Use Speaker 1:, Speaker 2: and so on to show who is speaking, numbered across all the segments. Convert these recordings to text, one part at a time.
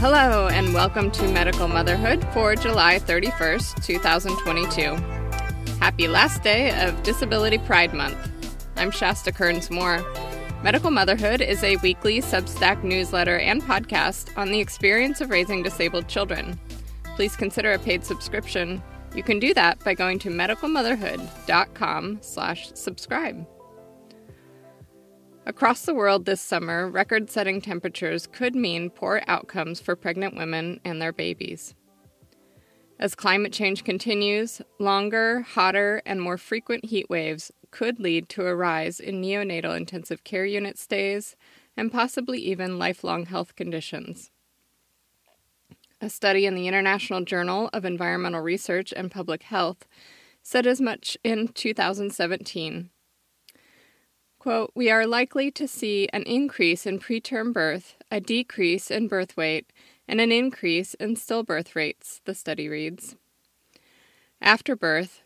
Speaker 1: Hello, and welcome to Medical Motherhood for July 31st, 2022. Happy last day of Disability Pride Month. I'm Shasta Kearns Moore. Medical Motherhood is a weekly Substack newsletter and podcast on the experience of raising disabled children. Please consider a paid subscription. You can do that by going to medicalmotherhood.com slash subscribe. Across the world this summer, record setting temperatures could mean poor outcomes for pregnant women and their babies. As climate change continues, longer, hotter, and more frequent heat waves could lead to a rise in neonatal intensive care unit stays and possibly even lifelong health conditions. A study in the International Journal of Environmental Research and Public Health said as much in 2017. Quote, we are likely to see an increase in preterm birth, a decrease in birth weight, and an increase in stillbirth rates, the study reads. After birth,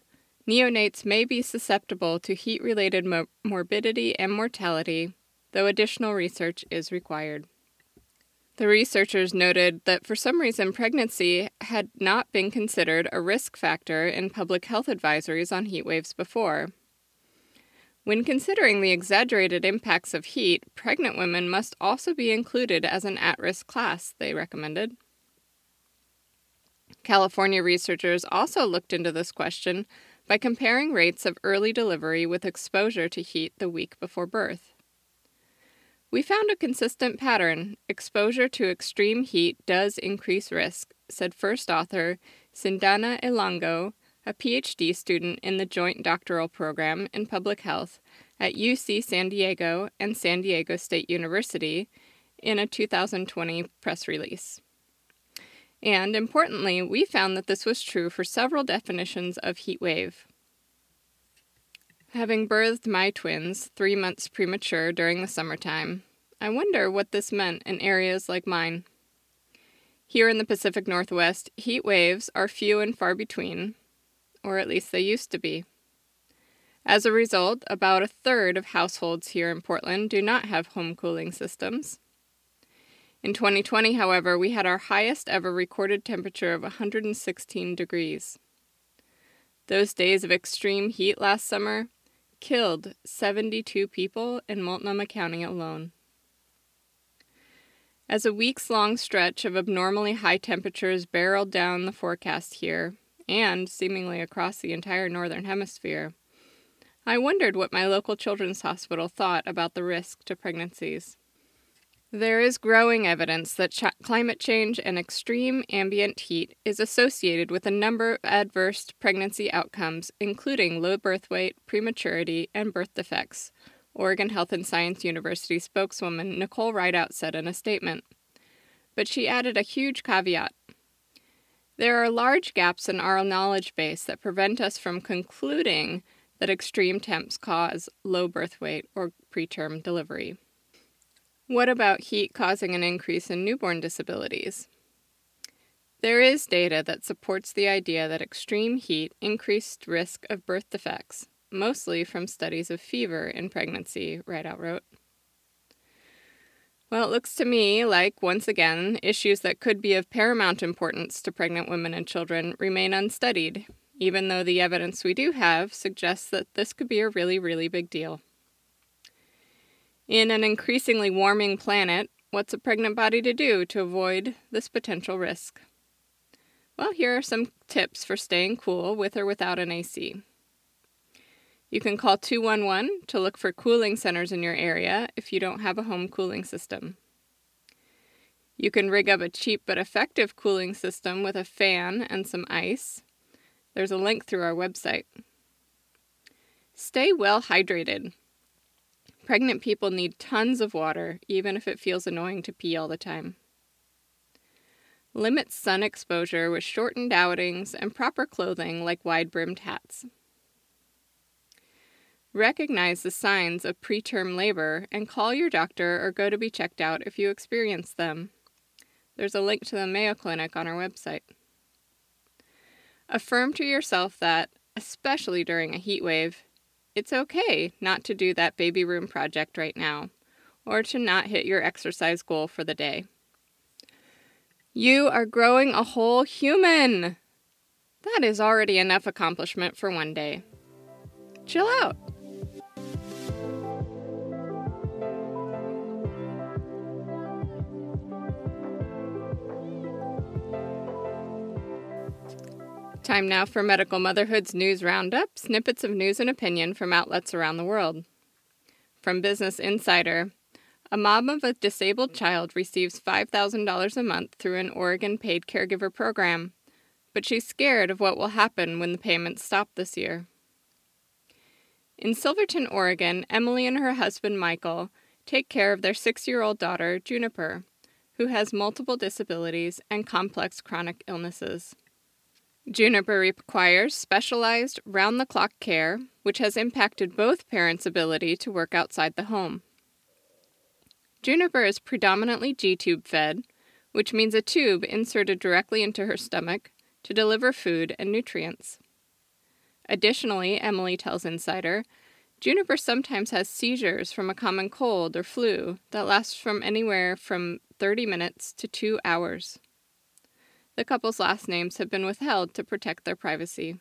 Speaker 1: neonates may be susceptible to heat related mo- morbidity and mortality, though additional research is required. The researchers noted that for some reason pregnancy had not been considered a risk factor in public health advisories on heat waves before. When considering the exaggerated impacts of heat, pregnant women must also be included as an at risk class, they recommended. California researchers also looked into this question by comparing rates of early delivery with exposure to heat the week before birth. We found a consistent pattern. Exposure to extreme heat does increase risk, said first author Sindana Ilango a PhD student in the Joint Doctoral Program in Public Health at UC San Diego and San Diego State University in a 2020 press release. And importantly, we found that this was true for several definitions of heat wave. Having birthed my twins three months premature during the summertime, I wonder what this meant in areas like mine. Here in the Pacific Northwest, heat waves are few and far between, or at least they used to be. As a result, about a third of households here in Portland do not have home cooling systems. In 2020, however, we had our highest ever recorded temperature of 116 degrees. Those days of extreme heat last summer killed 72 people in Multnomah County alone. As a weeks long stretch of abnormally high temperatures barreled down the forecast here, and seemingly across the entire Northern Hemisphere. I wondered what my local children's hospital thought about the risk to pregnancies. There is growing evidence that ch- climate change and extreme ambient heat is associated with a number of adverse pregnancy outcomes, including low birth weight, prematurity, and birth defects, Oregon Health and Science University spokeswoman Nicole Rideout said in a statement. But she added a huge caveat there are large gaps in our knowledge base that prevent us from concluding that extreme temps cause low birth weight or preterm delivery. What about heat causing an increase in newborn disabilities? There is data that supports the idea that extreme heat increased risk of birth defects, mostly from studies of fever in pregnancy, Rideout wrote. Well, it looks to me like, once again, issues that could be of paramount importance to pregnant women and children remain unstudied, even though the evidence we do have suggests that this could be a really, really big deal. In an increasingly warming planet, what's a pregnant body to do to avoid this potential risk? Well, here are some tips for staying cool with or without an AC. You can call 211 to look for cooling centers in your area if you don't have a home cooling system. You can rig up a cheap but effective cooling system with a fan and some ice. There's a link through our website. Stay well hydrated. Pregnant people need tons of water, even if it feels annoying to pee all the time. Limit sun exposure with shortened outings and proper clothing like wide brimmed hats. Recognize the signs of preterm labor and call your doctor or go to be checked out if you experience them. There's a link to the Mayo Clinic on our website. Affirm to yourself that, especially during a heat wave, it's okay not to do that baby room project right now or to not hit your exercise goal for the day. You are growing a whole human! That is already enough accomplishment for one day. Chill out. Time now for Medical Motherhood's News Roundup snippets of news and opinion from outlets around the world. From Business Insider A mom of a disabled child receives $5,000 a month through an Oregon paid caregiver program, but she's scared of what will happen when the payments stop this year. In Silverton, Oregon, Emily and her husband Michael take care of their six year old daughter, Juniper, who has multiple disabilities and complex chronic illnesses. Juniper requires specialized, round the clock care, which has impacted both parents' ability to work outside the home. Juniper is predominantly G tube fed, which means a tube inserted directly into her stomach to deliver food and nutrients. Additionally, Emily tells Insider, Juniper sometimes has seizures from a common cold or flu that lasts from anywhere from 30 minutes to two hours. The couple's last names have been withheld to protect their privacy.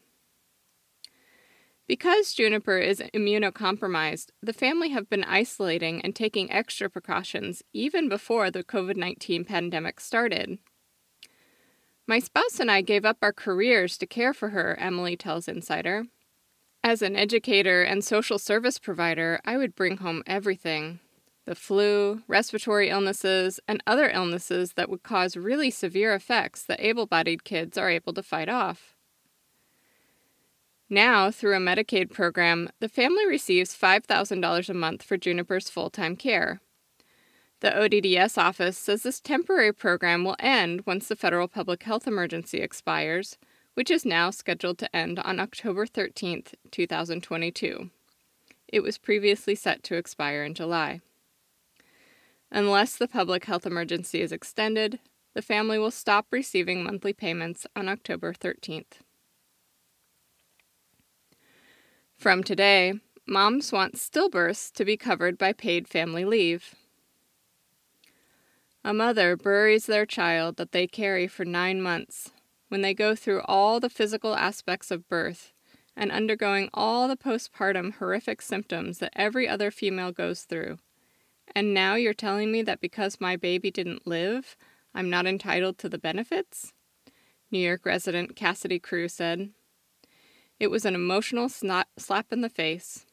Speaker 1: Because Juniper is immunocompromised, the family have been isolating and taking extra precautions even before the COVID 19 pandemic started. My spouse and I gave up our careers to care for her, Emily tells Insider. As an educator and social service provider, I would bring home everything the flu, respiratory illnesses, and other illnesses that would cause really severe effects that able bodied kids are able to fight off. Now, through a Medicaid program, the family receives $5,000 a month for Juniper's full time care. The ODDS office says this temporary program will end once the federal public health emergency expires, which is now scheduled to end on October 13, 2022. It was previously set to expire in July. Unless the public health emergency is extended, the family will stop receiving monthly payments on October 13th. From today, moms want stillbirths to be covered by paid family leave. A mother buries their child that they carry for nine months when they go through all the physical aspects of birth and undergoing all the postpartum horrific symptoms that every other female goes through and now you're telling me that because my baby didn't live, I'm not entitled to the benefits? New York resident Cassidy Crew said. It was an emotional snot, slap in the face.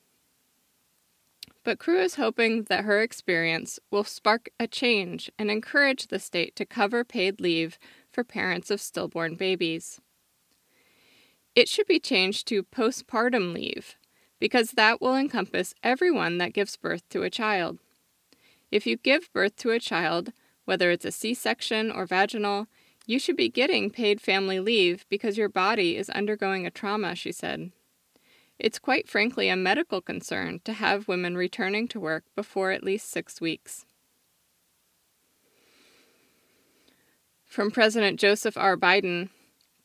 Speaker 1: But Crew is hoping that her experience will spark a change and encourage the state to cover paid leave for parents of stillborn babies. It should be changed to postpartum leave because that will encompass everyone that gives birth to a child. If you give birth to a child, whether it's a C section or vaginal, you should be getting paid family leave because your body is undergoing a trauma, she said. It's quite frankly a medical concern to have women returning to work before at least six weeks. From President Joseph R. Biden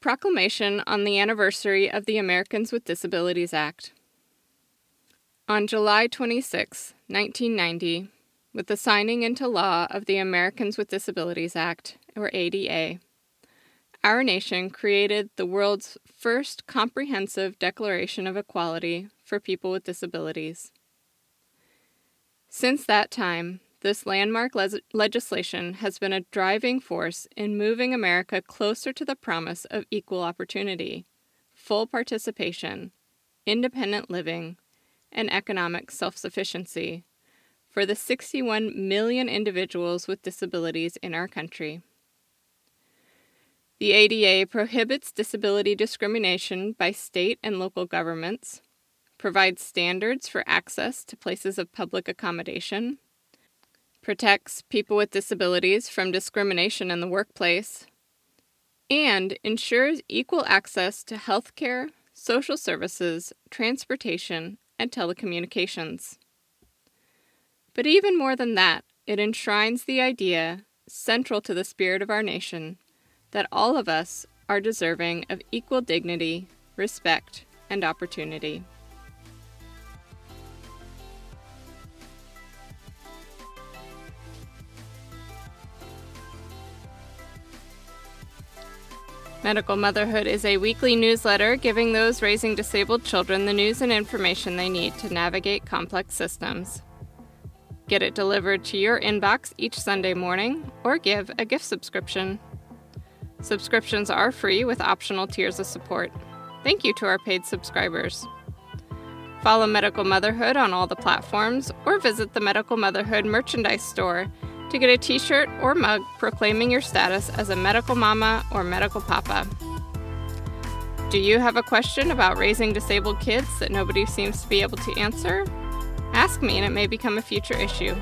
Speaker 1: Proclamation on the anniversary of the Americans with Disabilities Act. On July 26, 1990, with the signing into law of the Americans with Disabilities Act, or ADA. Our nation created the world's first comprehensive Declaration of Equality for people with disabilities. Since that time, this landmark le- legislation has been a driving force in moving America closer to the promise of equal opportunity, full participation, independent living, and economic self sufficiency for the 61 million individuals with disabilities in our country. The ADA prohibits disability discrimination by state and local governments, provides standards for access to places of public accommodation, protects people with disabilities from discrimination in the workplace, and ensures equal access to health care, social services, transportation, and telecommunications. But even more than that, it enshrines the idea, central to the spirit of our nation, that all of us are deserving of equal dignity, respect, and opportunity. Medical Motherhood is a weekly newsletter giving those raising disabled children the news and information they need to navigate complex systems. Get it delivered to your inbox each Sunday morning or give a gift subscription. Subscriptions are free with optional tiers of support. Thank you to our paid subscribers. Follow Medical Motherhood on all the platforms or visit the Medical Motherhood merchandise store to get a t shirt or mug proclaiming your status as a medical mama or medical papa. Do you have a question about raising disabled kids that nobody seems to be able to answer? Ask me and it may become a future issue.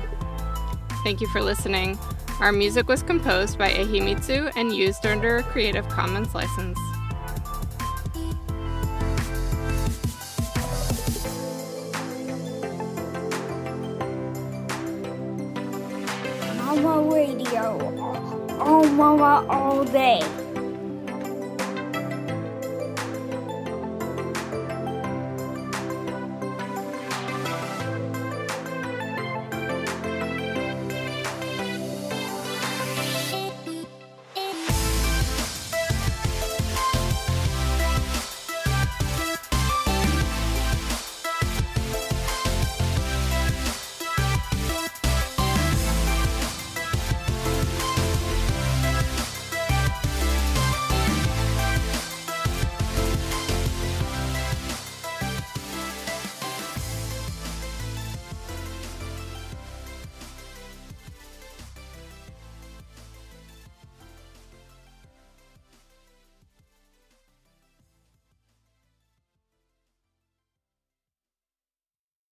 Speaker 1: Thank you for listening. Our music was composed by Ehimitsu and used under a Creative Commons license.
Speaker 2: Mama Radio. Oh, Mama all day.